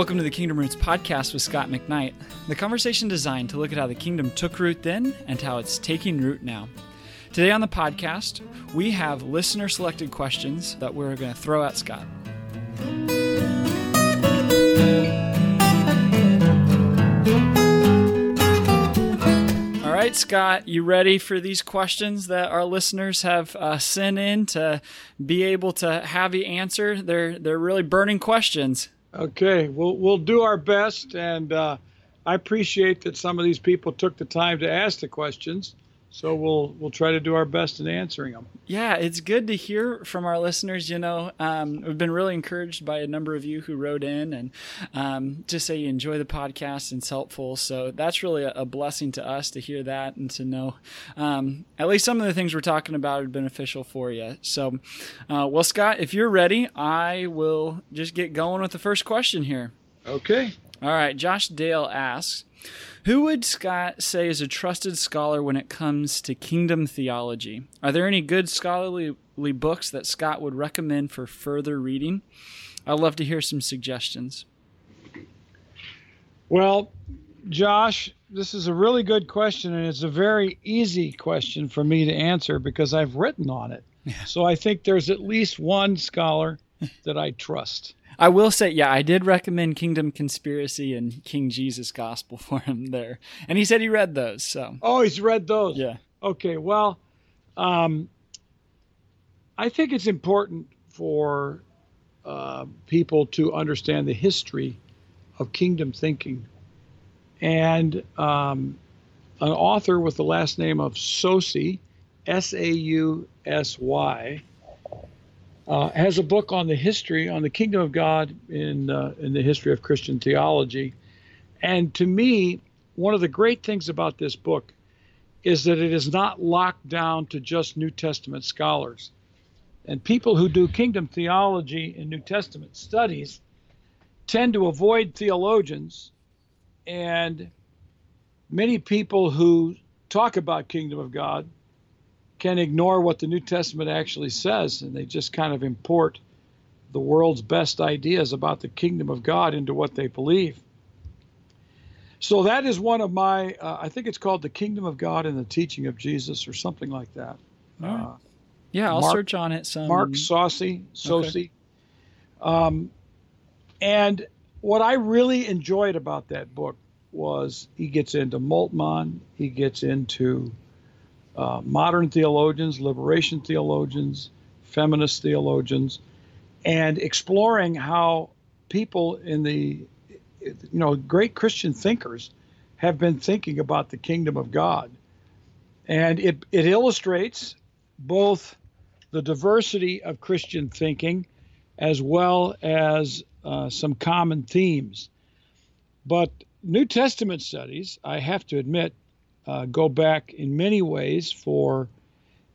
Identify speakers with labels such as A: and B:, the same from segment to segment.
A: Welcome to the Kingdom Roots podcast with Scot McKnight, the conversation designed to look at how the kingdom took root then and how it's taking root now. Today on the podcast, we have listener selected questions that we're going to throw at Scot. All right, Scot, you ready for these questions that our listeners have uh, sent in to be able to have you answer? They're they're really burning questions.
B: Okay, we'll we'll do our best, and uh, I appreciate that some of these people took the time to ask the questions. So we'll we'll try to do our best in answering them.
A: Yeah, it's good to hear from our listeners. You know, um, we've been really encouraged by a number of you who wrote in and um, just say you enjoy the podcast and it's helpful. So that's really a, a blessing to us to hear that and to know um, at least some of the things we're talking about are beneficial for you. So, uh, well, Scot, if you're ready, I will just get going with the first question here.
B: Okay.
A: All right. Josh Dale asks. Who would Scot say is a trusted scholar when it comes to kingdom theology? Are there any good scholarly books that Scot would recommend for further reading? I'd love to hear some suggestions.
B: Well, Josh, this is a really good question, and it's a very easy question for me to answer because I've written on it. Yeah. So I think there's at least one scholar that I trust.
A: I will say, yeah, I did recommend Kingdom Conspiracy and King Jesus Gospel for him there, and he said he read those. So,
B: oh, he's read those.
A: Yeah.
B: Okay. Well, um, I think it's important for uh, people to understand the history of kingdom thinking, and um, an author with the last name of Sausy, S A U S Y uh, has a book on the history, on the kingdom of God in uh, in the history of Christian theology, and to me, one of the great things about this book is that it is not locked down to just New Testament scholars, and people who do kingdom theology and New Testament studies tend to avoid theologians, and many people who talk about kingdom of God can ignore what the New Testament actually says, and they just kind of import the world's best ideas about the kingdom of God into what they believe. So that is one of my, uh, I think it's called The Kingdom of God and the Teaching of Jesus or something like that.
A: Uh, yeah, I'll Mark, search on it some.
B: Mark Saucy, Saucy. Okay. Um, and what I really enjoyed about that book was he gets into Moltmann, he gets into uh, modern theologians, liberation theologians, feminist theologians, and exploring how people in the, you know, great Christian thinkers have been thinking about the kingdom of God. And it, it illustrates both the diversity of Christian thinking as well as uh, some common themes. But New Testament studies, I have to admit, uh, go back in many ways for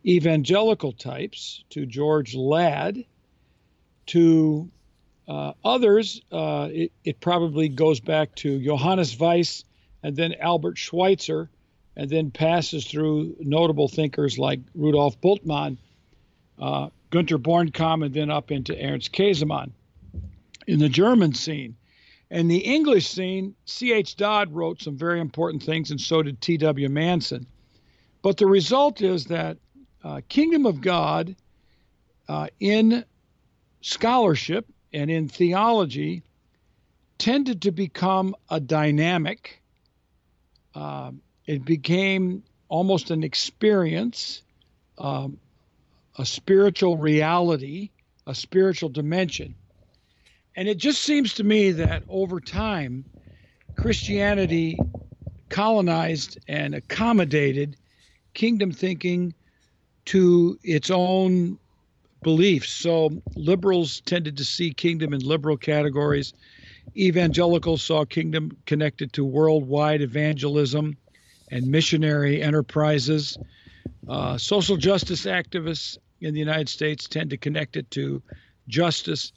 B: evangelical types to George Ladd, to uh, others, uh, it, it, probably goes back to Johannes Weiss and then Albert Schweitzer, and then passes through notable thinkers like Rudolf Bultmann, uh, Günter Bornkamm, and then up into Ernst Käsemann. In the German scene, and the English scene, C.H. Dodd wrote some very important things, and so did T.W. Manson. But the result is that uh, Kingdom of God uh, in scholarship and in theology tended to become a dynamic. Uh, it became almost an experience, um, a spiritual reality, a spiritual dimension. And it just seems to me that over time, Christianity colonized and accommodated kingdom thinking to its own beliefs. So liberals tended to see kingdom in liberal categories. Evangelicals saw kingdom connected to worldwide evangelism and missionary enterprises. Uh, social justice activists in the United States tend to connect it to justice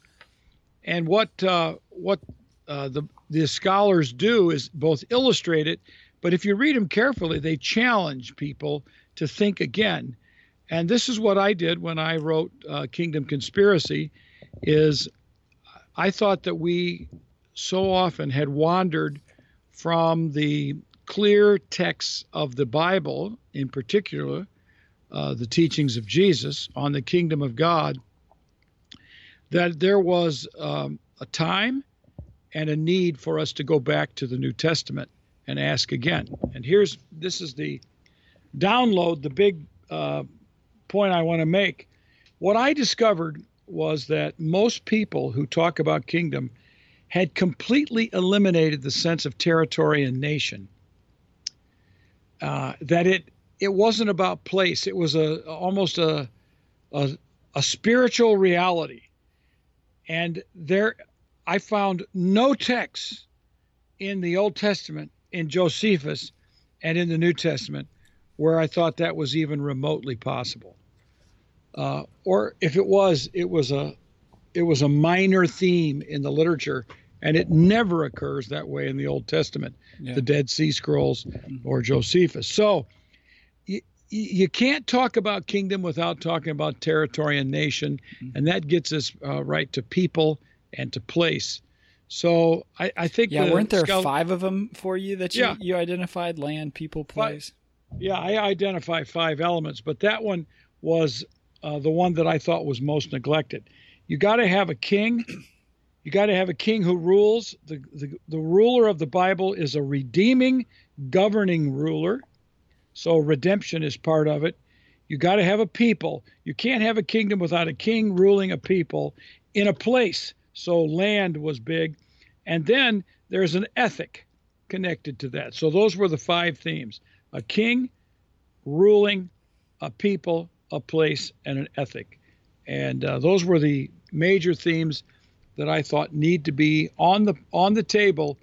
B: and what uh, what uh, the the scholars do is both illustrate it, but if you read them carefully, they challenge people to think again. And this is what I did when I wrote uh, Kingdom Conspiracy. Is I thought that we so often had wandered from the clear texts of the Bible, in particular, uh, the teachings of Jesus on the kingdom of God, that there was um, a time and a need for us to go back to the New Testament and ask again. And here's this is the download, the big uh, point I want to make. What I discovered was that most people who talk about kingdom had completely eliminated the sense of territory and nation. Uh, that it it wasn't about place; it was a almost a, a a spiritual reality. And there, I found no text in the Old Testament, in Josephus, and in the New Testament where I thought that was even remotely possible. Uh, or if it was, it was a it was a minor theme in the literature, and it never occurs that way in the Old Testament, yeah. the Dead Sea Scrolls or Josephus. So you, can't talk about kingdom without talking about territory and nation, mm-hmm. and that gets us uh, right to people and to place. So I, I think
A: yeah, the weren't there five of them for you that you, yeah. you identified: land, people, place.
B: Yeah, I identify five elements, but that one was uh, the one that I thought was most neglected. You got to have a king. You got to have a king who rules. The, the, the ruler of the Bible is a redeeming, governing ruler. So redemption is part of it. You got to have a people. You can't have a kingdom without a king ruling a people in a place. So land was big. And then there's an ethic connected to that. So those were the five themes a king ruling a people, a place, and an ethic. And uh, those were the major themes that I thought need to be on the on the table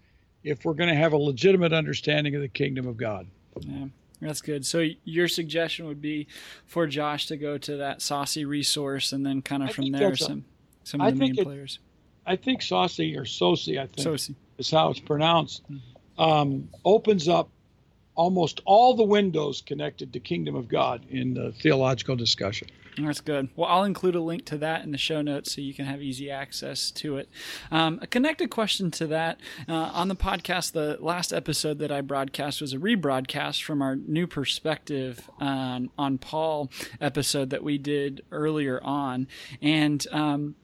B: if we're going to have a legitimate understanding of the kingdom of God.
A: Yeah. That's good. So your suggestion would be for Josh to go to that Saucy resource and then kind of from there some some of the main it, players.
B: I think Saucy or Soci, I think Saucy. is how it's pronounced, mm-hmm. um, opens up almost all the windows connected to kingdom of God in the theological discussion.
A: That's good. Well, I'll include a link to that in the show notes so you can have easy access to it. Um, a connected question to that uh, on the podcast, the last episode that I broadcast was a rebroadcast from our new perspective um, on Paul episode that we did earlier on. And um,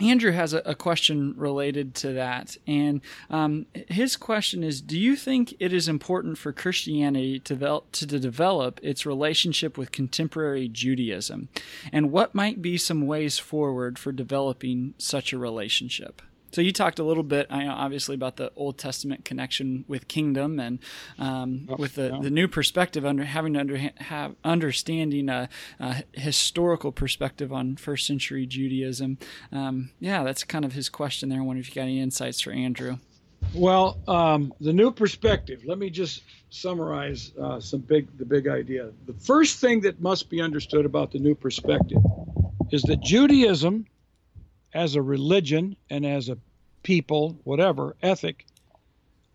A: Andrew has a, a, question related to that. And um, his question is Do you think it is important for Christianity to to develop its relationship with contemporary Judaism? And what might be some ways forward for developing such a relationship? So you talked a little bit, obviously, about the Old Testament connection with kingdom and um, with the, yeah. the new perspective, under having to under, have understanding a, a, historical perspective on first century Judaism. Um, yeah, that's kind of his question there. I wonder if you got any insights for Andrew.
B: Well, um, the new perspective. Let me just summarize uh, some big the big idea. The first thing that must be understood about the new perspective is that Judaism as a religion and as a people, whatever, ethic,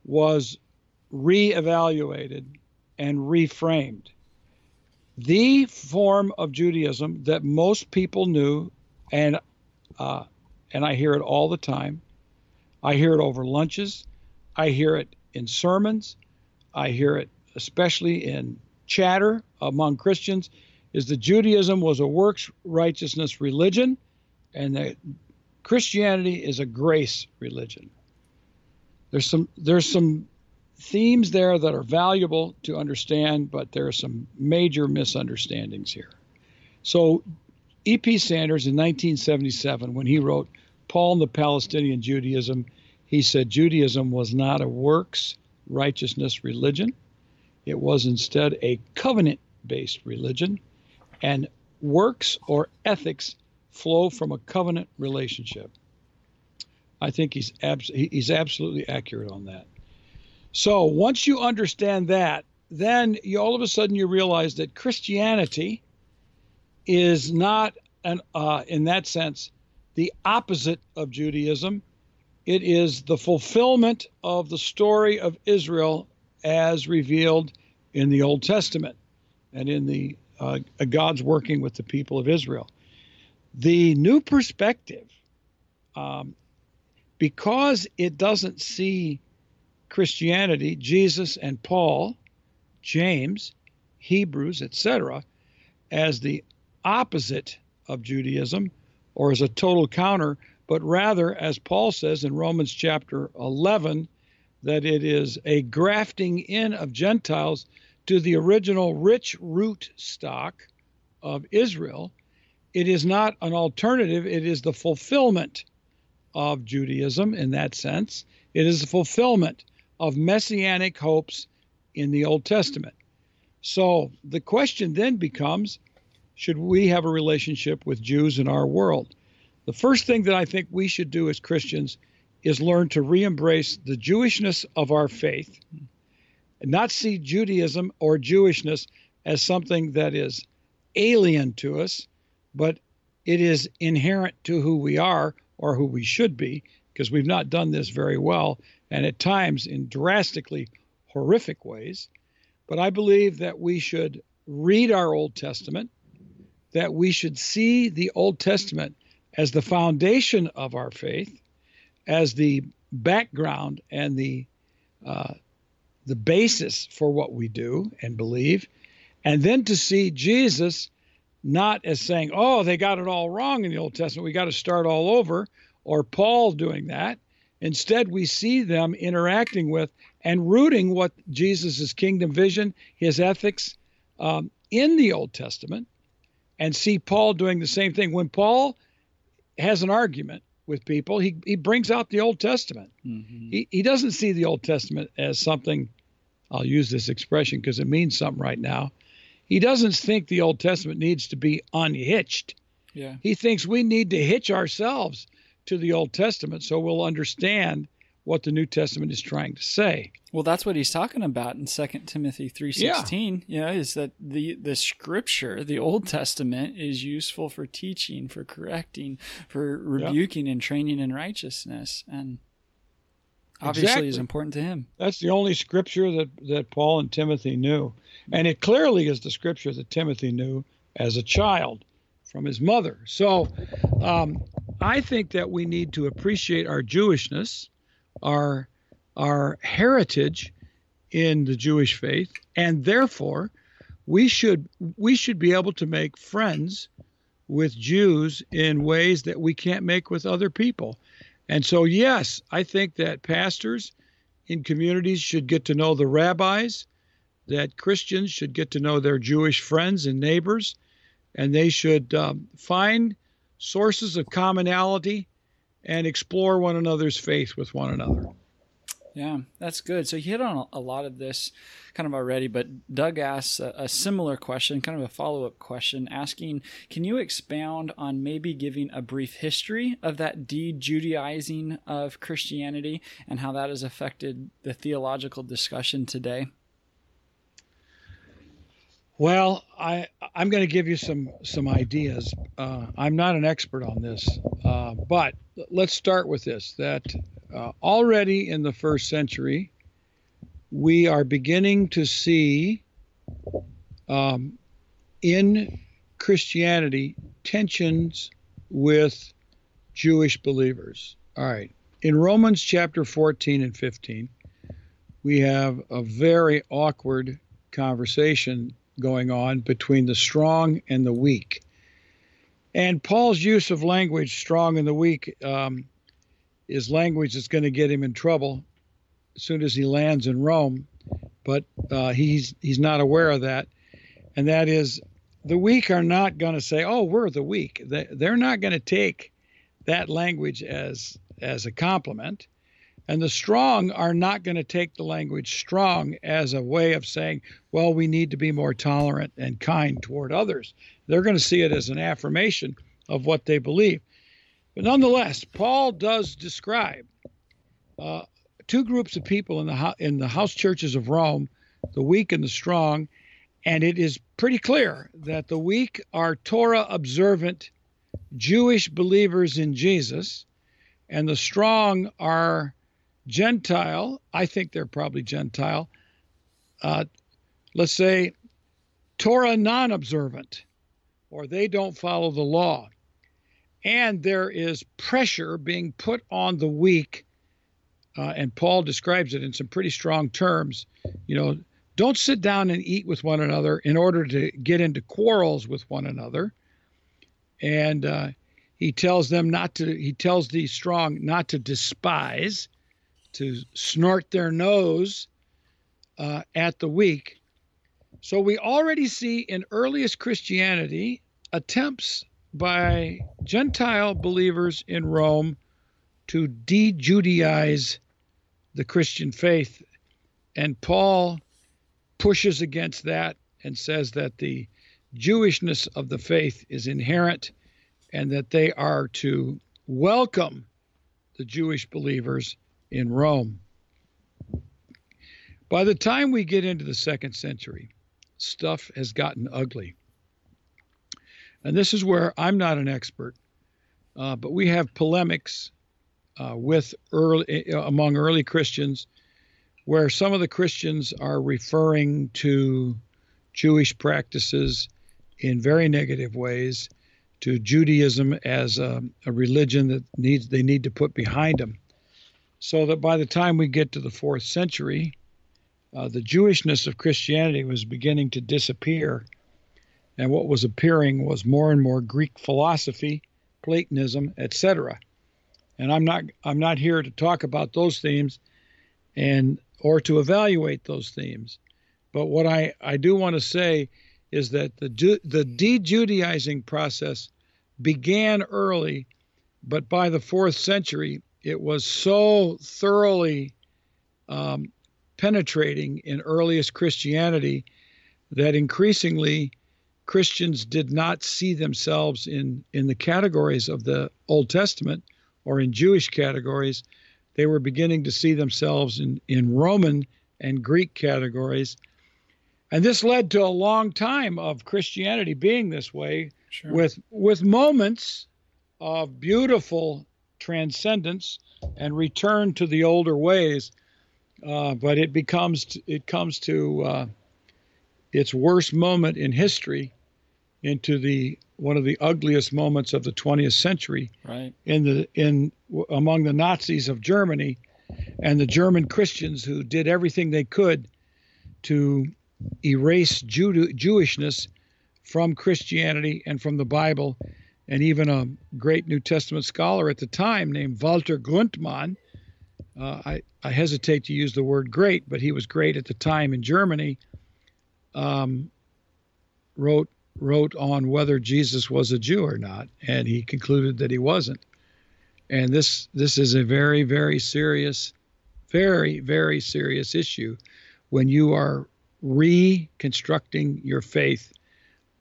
B: was reevaluated and reframed. The form of Judaism that most people knew, and uh, and I hear it all the time. I hear it over lunches. I hear it in sermons. I hear it especially in chatter among Christians. Is that Judaism was a works righteousness religion, and that Christianity is a grace religion. There's some there's some themes there that are valuable to understand, but there are some major misunderstandings here. So E.P. Sanders in 1977, when he wrote Paul and the Palestinian Judaism, he said Judaism was not a works righteousness religion. It was instead a covenant based religion, and works or ethics flow from a covenant relationship. I think he's abs- he's absolutely accurate on that. So once you understand that, then you all of a sudden you realize that Christianity is not an uh, in that sense the opposite of Judaism. It is the fulfillment of the story of Israel as revealed in the Old Testament and in the uh, God's working with the people of Israel. The new perspective um, because it doesn't see Christianity, Jesus and Paul, James, Hebrews, etc., as the opposite of Judaism or as a total counter, but rather, as Paul says in Romans chapter 11, that it is a grafting in of Gentiles to the original rich root stock of Israel. It is not an alternative, it is the fulfillment of Judaism in that sense. It is the fulfillment of messianic hopes in the Old Testament. So the question then becomes should we have a relationship with Jews in our world? The first thing that I think we should do as Christians is learn to re embrace the Jewishness of our faith and not see Judaism or Jewishness as something that is alien to us, but it is inherent to who we are or who we should be, because we've not done this very well, and at times in drastically horrific ways. But I believe that we should read our Old Testament, that we should see the Old Testament as the foundation of our faith, as the background and the uh, the basis for what we do and believe, and then to see Jesus not as saying, "Oh, they got it all wrong in the Old Testament. We got to start all over," or Paul doing that. Instead, we see them interacting with and rooting what Jesus' kingdom vision, his ethics, um, in the Old Testament, and see Paul doing the same thing. When Paul has an argument with people, he, he brings out the Old Testament. Mm-hmm. He, he doesn't see the Old Testament as something, I'll use this expression because it means something right now. He doesn't think the Old Testament needs to be unhitched. Yeah. He thinks we need to hitch ourselves to the Old Testament so we'll understand what the New Testament is trying to say.
A: Well, that's what he's talking about in 2 Timothy 3:16, yeah. you know, is that the the scripture, the Old Testament is useful for teaching, for correcting, for rebuking yeah. and training in righteousness and obviously exactly. is important to him.
B: That's the only scripture that that Paul and Timothy knew. And it clearly is the scripture that Timothy knew as a child from his mother. So um, I think that we need to appreciate our Jewishness our our heritage in the Jewish faith, and therefore we should we should be able to make friends with Jews in ways that we can't make with other people. And so yes, I think that pastors in communities should get to know the rabbis, that Christians should get to know their Jewish friends and neighbors, and they should um, find sources of commonality and explore one another's faith with one another.
A: Yeah, that's good. So you hit on a lot of this kind of already, but Doug asks a, a similar question, kind of a follow up question, asking Can you expound on maybe giving a brief history of that de Judaizing of Christianity and how that has affected the theological discussion today?
B: Well, I I'm going to give you some some ideas. Uh, I'm not an expert on this, uh, but let's start with this: that uh, already in the first century, we are beginning to see um, in Christianity tensions with Jewish believers. All right, in Romans chapter 14 and 15, we have a very awkward conversation going on between the strong and the weak. And Paul's use of language, strong and the weak, um, is language that's going to get him in trouble as soon as he lands in Rome. But uh, he's he's not aware of that, and that is the weak are not going to say, "Oh, we're the weak." They, they're not going to take that language as as a compliment. And the strong are not going to take the language strong as a way of saying, well, we need to be more tolerant and kind toward others. They're going to see it as an affirmation of what they believe. But nonetheless, Paul does describe uh, two groups of people in the, in the house churches of Rome, the weak and the strong. And it is pretty clear that the weak are Torah observant Jewish believers in Jesus, and the strong are Gentile, I think they're probably Gentile, uh, let's say Torah non observant, or they don't follow the law. and there is pressure being put on the weak. Uh, and Paul describes it in some pretty strong terms. You know, don't sit down and eat with one another in order to get into quarrels with one another. And uh, he tells them not to, he tells the strong not to despise, to snort their nose uh, at the weak. So we already see in earliest Christianity attempts by Gentile believers in Rome to de Judaize the Christian faith. And Paul pushes against that and says that the Jewishness of the faith is inherent and that they are to welcome the Jewish believers in Rome. By the time we get into the second century, stuff has gotten ugly. And this is where I'm not an expert, uh, but we have polemics uh, with early uh, among early Christians, where some of the Christians are referring to Jewish practices in very negative ways, to Judaism as a, a religion that needs they need to put behind them, so that by the time we get to the fourth century, uh, the Jewishness of Christianity was beginning to disappear and what was appearing was more and more Greek philosophy, Platonism, etc. And I'm not I'm not here to talk about those themes and or to evaluate those themes. But what I, I do want to say is that the the de-Judaizing process began early, but by the fourth century it was so thoroughly um, penetrating in earliest Christianity that increasingly Christians did not see themselves in, in the categories of the Old Testament or in Jewish categories. They were beginning to see themselves in, in Roman and Greek categories. And this led to a long time of Christianity being this way, sure. with, with moments of beautiful transcendence and return to the older ways. Uh, but it becomes it comes to uh, its worst moment in history into the one of the ugliest moments of the 20th century
A: right.
B: in the in among the Nazis of Germany and the German Christians who did everything they could to erase Jew- Jewishness from Christianity and from the Bible and even a great New Testament scholar at the time named Walter Grundmann uh, I, I hesitate to use the word great, but he was great at the time in Germany. Um, wrote wrote on whether Jesus was a Jew or not, and he concluded that he wasn't. And this this is a very very serious, very very serious issue when you are reconstructing your faith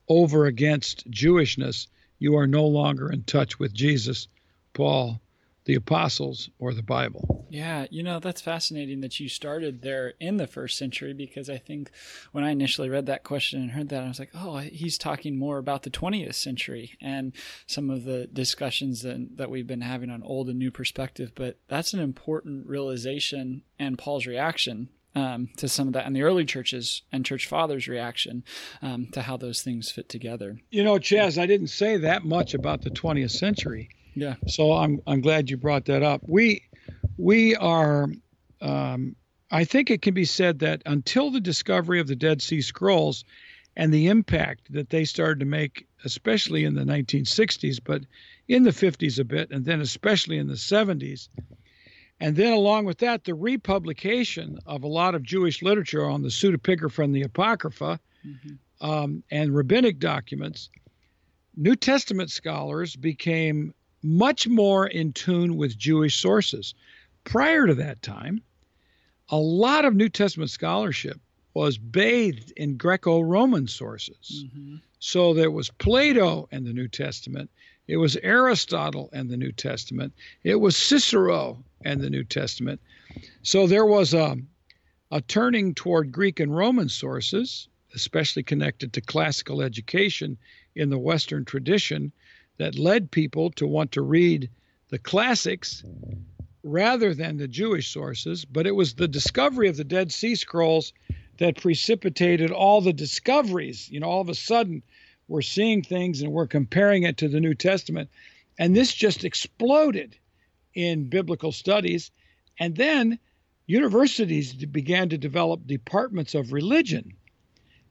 B: over against Jewishness. You are no longer in touch with Jesus, Paul the apostles or the Bible.
A: Yeah, you know, that's fascinating that you started there in the first century because I think when I initially read that question and heard that, I was like, oh, he's talking more about the 20th century and some of the discussions that, that we've been having on old and new perspective. But that's an important realization and Paul's reaction um, to some of that and the early churches and church fathers' reaction um, to how those things fit together.
B: You know, Chaz, I didn't say that much about the 20th century.
A: Yeah.
B: So I'm I'm glad you brought that up. We we are. Um, I think it can be said that until the discovery of the Dead Sea Scrolls and the impact that they started to make, especially in the 1960s, but in the 50s a bit, and then especially in the 70s. And then, along with that, the republication of a lot of Jewish literature on the pseudepigrapha and the Apocrypha mm-hmm. um, and rabbinic documents, New Testament scholars became much more in tune with Jewish sources. Prior to that time, a lot of New Testament scholarship was bathed in Greco Roman sources. Mm-hmm. So there was Plato and the New Testament, it was Aristotle and the New Testament, it was Cicero and the New Testament. So there was a, a turning toward Greek and Roman sources, especially connected to classical education in the Western tradition, that led people to want to read the classics rather than the Jewish sources, but it was the discovery of the Dead Sea Scrolls that precipitated all the discoveries. You know, all of a sudden we're seeing things and we're comparing it to the New Testament. And this just exploded in biblical studies. And then universities began to develop departments of religion.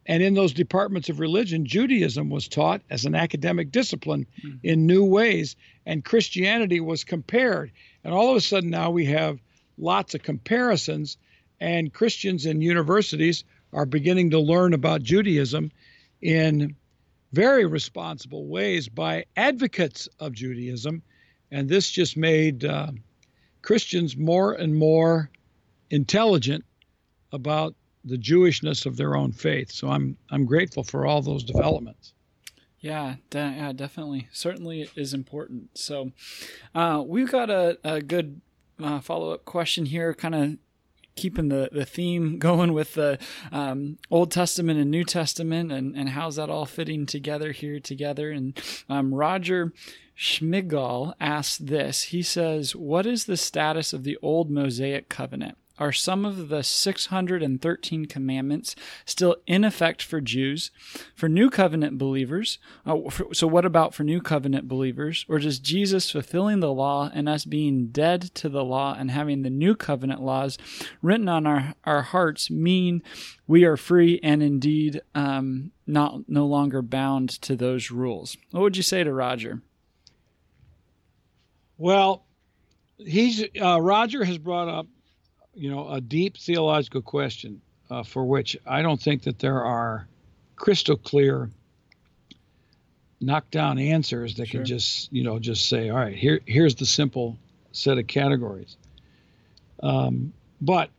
B: And in those departments of religion, Judaism was taught as an academic discipline mm-hmm. in new ways, and Christianity was compared. And all of a sudden, now we have lots of comparisons, and Christians in universities are beginning to learn about Judaism in very responsible ways by advocates of Judaism. And this just made uh, Christians more and more intelligent about the Jewishness of their own faith. So I'm I'm grateful for all those developments.
A: Yeah, de- yeah, definitely. Certainly is important. So uh, we've got a, a good uh, follow up question here, kind of keeping the, the theme going with the um, Old Testament and New Testament, and, and how's that all fitting together here together. And um, Roger Schmigal asks this. He says, What is the status of the old Mosaic covenant? Are some of the 613 commandments still in effect for Jews? For New Covenant believers, uh, for, so what about for New Covenant believers? Or does Jesus fulfilling the law and us being dead to the law and having the New Covenant laws written on our, our hearts mean we are free and indeed um, not no longer bound to those rules? What would you say to Roger?
B: Well, he's uh, Roger has brought up you know, a deep theological question uh, for which I don't think that there are crystal clear knockdown answers that sure. can just, you know, just say, all right, here, here's the simple set of categories. Um, but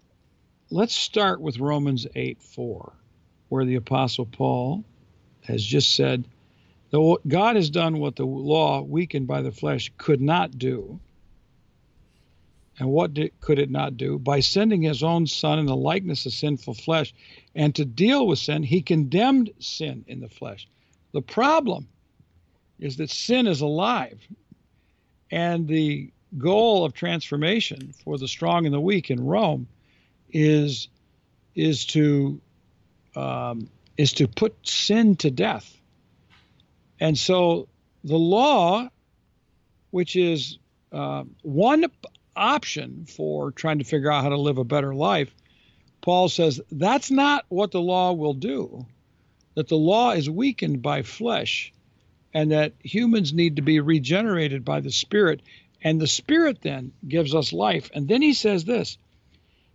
B: let's start with Romans 8 4, where the Apostle Paul has just said, God has done what the law, weakened by the flesh, could not do and what did, could it not do? By sending his own son in the likeness of sinful flesh, and to deal with sin, he condemned sin in the flesh. The problem is that sin is alive, and the goal of transformation for the strong and the weak in Rome is is to um, is to put sin to death. And so the law, which is uh, one option for trying to figure out how to live a better life, Paul says that's not what the law will do. That the law is weakened by flesh, and that humans need to be regenerated by the Spirit. And the Spirit then gives us life. And then he says this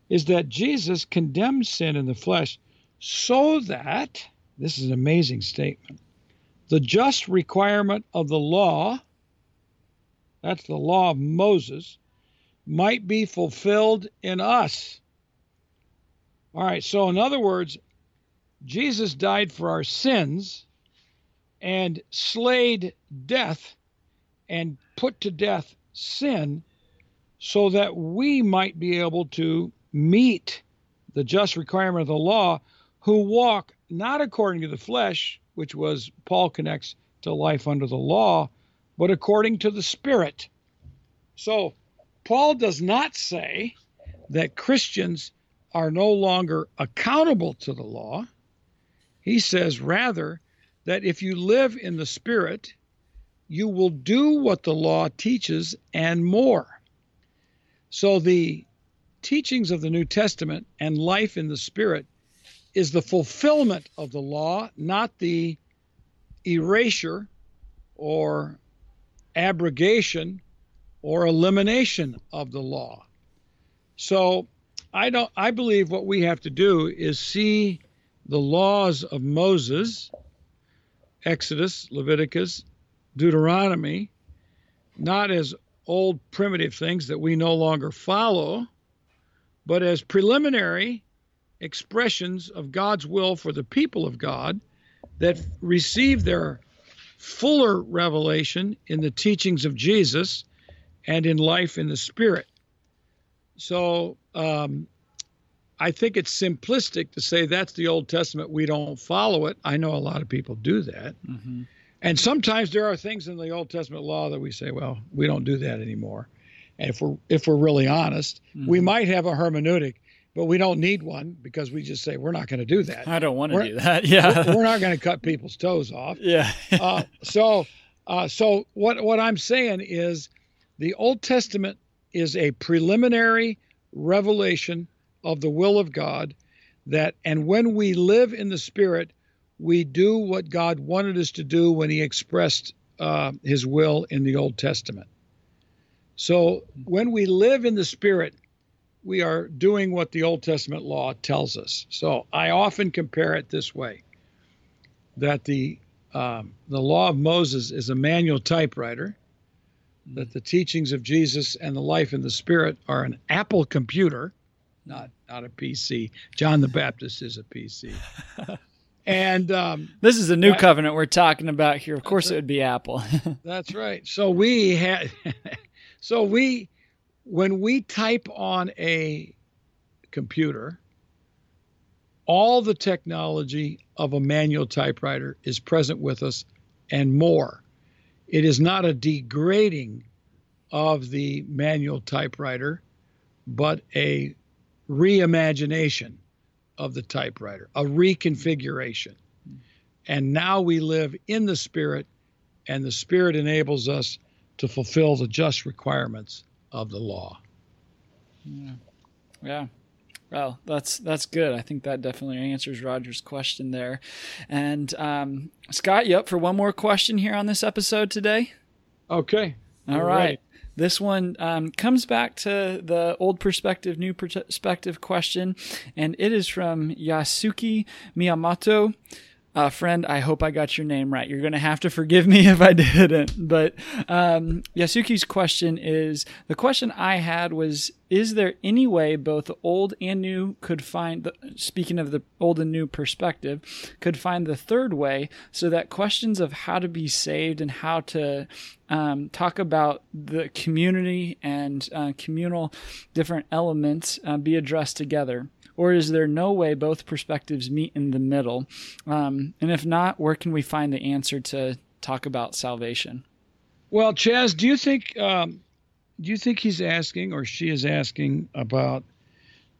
B: is that Jesus condemned sin in the flesh so that, this is an amazing statement, the just requirement of the law, that's the law of Moses, might be fulfilled in us. All right, so in other words, Jesus died for our sins and slayed death and put to death sin so that we might be able to meet the just requirement of the law who walk not according to the flesh, which was Paul connects to life under the law, but according to the Spirit. So Paul does not say that Christians are no longer accountable to the law. He says rather that if you live in the Spirit, you will do what the law teaches and more. So the teachings of the New Testament and life in the Spirit is the fulfillment of the law, not the erasure or abrogation or elimination of the law. So I don't I believe what we have to do is see the laws of Moses, Exodus, Leviticus, Deuteronomy, not as old primitive things that we no longer follow, but as preliminary expressions of God's will for the people of God that receive their fuller revelation in the teachings of Jesus and in life in the spirit. So um, I think it's simplistic to say that's the Old Testament. We don't follow it. I know a lot of people do that. Mm-hmm. And sometimes there are things in the Old Testament law that we say, well, we don't do that anymore. And if we're if we're really honest, mm-hmm. we might have a hermeneutic, but we don't need one because we just say we're not going to do that.
A: I don't want to do that. Yeah,
B: we're, we're not going to cut people's toes off.
A: Yeah. uh,
B: so Uh, so what what I'm saying is, the Old Testament is a preliminary revelation of the will of God. That and when we live in the Spirit, we do what God wanted us to do when He expressed uh, His will in the Old Testament. So when we live in the Spirit, we are doing what the Old Testament law tells us. So I often compare it this way: that the um, the law of Moses is a manual typewriter, that the teachings of Jesus and the life in the Spirit are an Apple computer, not not a PC. John the Baptist is a PC. and um,
A: this is a new covenant we're talking about here. Of course, it would be Apple.
B: that's right. So we had, so we, when we type on a computer, all the technology of a manual typewriter is present with us and more. It is not a degrading of the manual typewriter, but a reimagination of the typewriter, a reconfiguration. And now we live in the Spirit, and the Spirit enables us to fulfill the just requirements of the law.
A: Yeah. Yeah. Well, that's that's good. I think that definitely answers Roger's question there. And um, Scot, you up for one more question here on this episode today?
B: Okay.
A: All right. right. This one um, comes back to the old perspective, new perspective question, and it is from Yasuki Miyamoto. Uh, friend, I hope I got your name right. You're going to have to forgive me if I didn't. But um, Yasuki's question is the question I had was Is there any way both the old and new could find, the, speaking of the old and new perspective, could find the third way so that questions of how to be saved and how to um, talk about the community and uh, communal different elements uh, be addressed together? Or is there no way both perspectives meet in the middle? Um, and if not, where can we find the answer to talk about salvation?
B: Well, Chaz, do you think um, do you think he's asking or she is asking about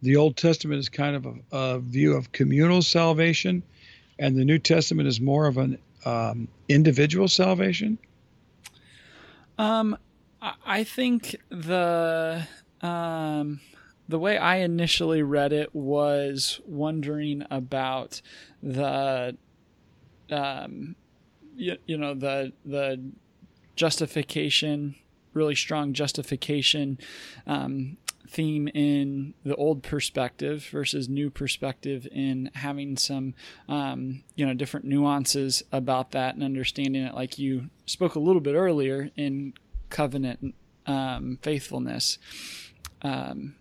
B: the Old Testament is kind of a, a view of communal salvation, and the New Testament is more of an um, individual salvation?
A: Um, I think the um, the way I initially read it was wondering about the, um, you, you know, the the justification, really strong justification um, theme in the old perspective versus new perspective in having some um, you know different nuances about that and understanding it. Like you spoke a little bit earlier in covenant um, faithfulness um,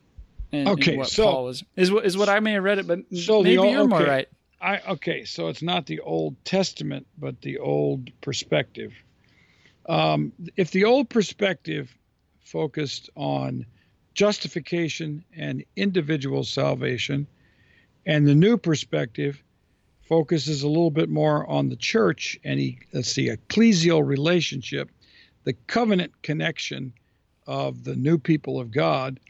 A: and,
B: okay,
A: and what
B: so
A: Paul was is what is what I may have read it, but so maybe old, you're okay. more right.
B: I okay, so it's not the Old Testament, but the old perspective. Um, if the old perspective focused on justification and individual salvation, and the new perspective focuses a little bit more on the church and he, let's see, ecclesial relationship, the covenant connection of the new people of God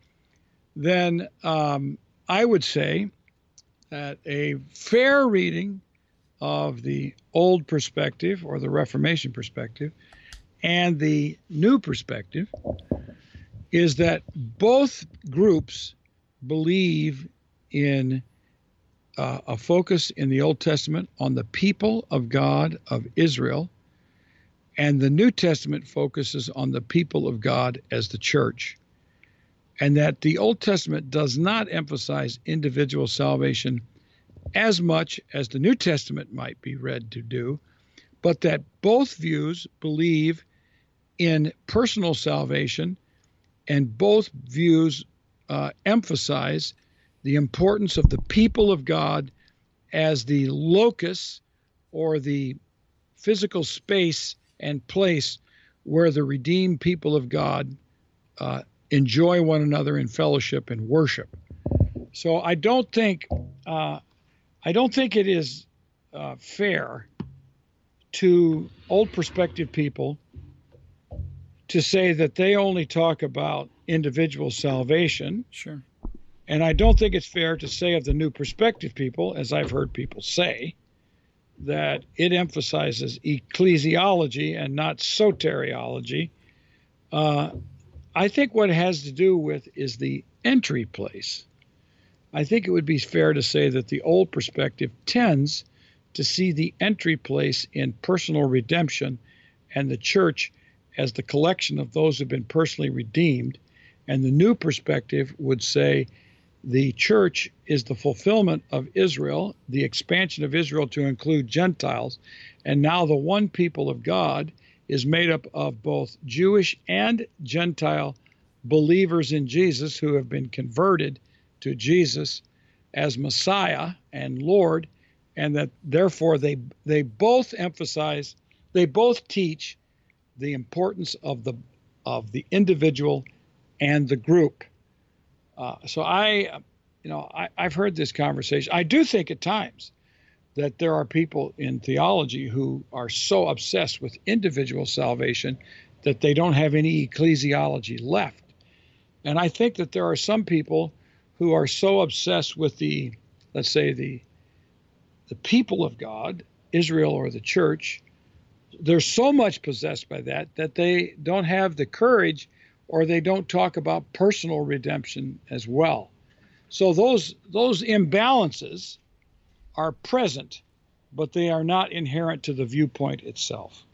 B: then um, I would say that a fair reading of the old perspective or the Reformation perspective and the new perspective is that both groups believe in uh, a focus in the Old Testament on the people of God of Israel, and the New Testament focuses on the people of God as the church and that the Old Testament does not emphasize individual salvation as much as the New Testament might be read to do, but that both views believe in personal salvation and both views uh, emphasize the importance of the people of God as the locus or the physical space and place where the redeemed people of God uh, enjoy one another in fellowship and worship. So I don't think uh, I don't think it is uh, fair to old perspective people to say that they only talk about individual salvation.
A: Sure.
B: And I don't think it's fair to say of the new perspective people, as I've heard people say, that it emphasizes ecclesiology and not soteriology. Uh, I think what it has to do with is the entry place. I think it would be fair to say that the old perspective tends to see the entry place in personal redemption and the church as the collection of those who've been personally redeemed. And the new perspective would say the church is the fulfillment of Israel, the expansion of Israel to include Gentiles, and now the one people of God is made up of both Jewish and Gentile believers in Jesus who have been converted to Jesus as Messiah and Lord, and that therefore they they both emphasize, they both teach the importance of the of the individual and the group. Uh, so I, you know, I, I've heard this conversation. I do think at times that there are people in theology who are so obsessed with individual salvation that they don't have any ecclesiology left. And I think that there are some people who are so obsessed with the, let's say, the the people of God, Israel or the church, they're so much possessed by that that they don't have the courage or they don't talk about personal redemption as well. So those those imbalances are present, but they are not inherent to the viewpoint itself.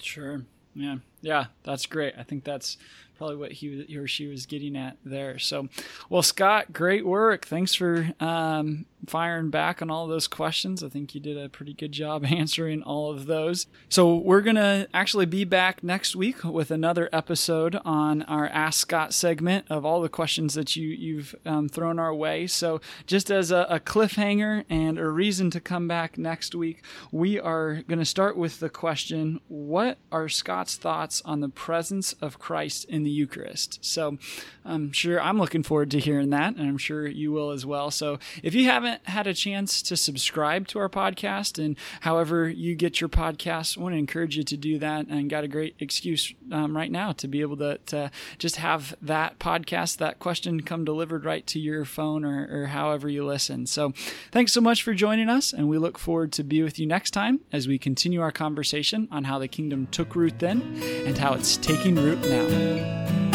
A: Sure. Yeah. Yeah, that's great. I think that's probably what he, he or she was getting at there. So, well, Scot, great work. Thanks for um, firing back on all those questions. I think you did a pretty good job answering all of those. So, we're going to actually be back next week with another episode on our Ask Scot segment of all the questions that you, you've um, thrown our way. So, just as a, a cliffhanger and a reason to come back next week, we are going to start with the question What are Scot's thoughts on the presence of Christ in the Eucharist? So, I'm sure I'm looking forward to hearing that, and I'm sure you will as well. So, if you haven't haven't had a chance to subscribe to our podcast, and however you get your podcast, I want to encourage you to do that. And got a great excuse um, right now to be able to, to, just have that podcast, that question come delivered right to your phone or, or however you listen. So thanks so much for joining us, and we look forward to be with you next time as we continue our conversation on how the kingdom took root then and how it's taking root now.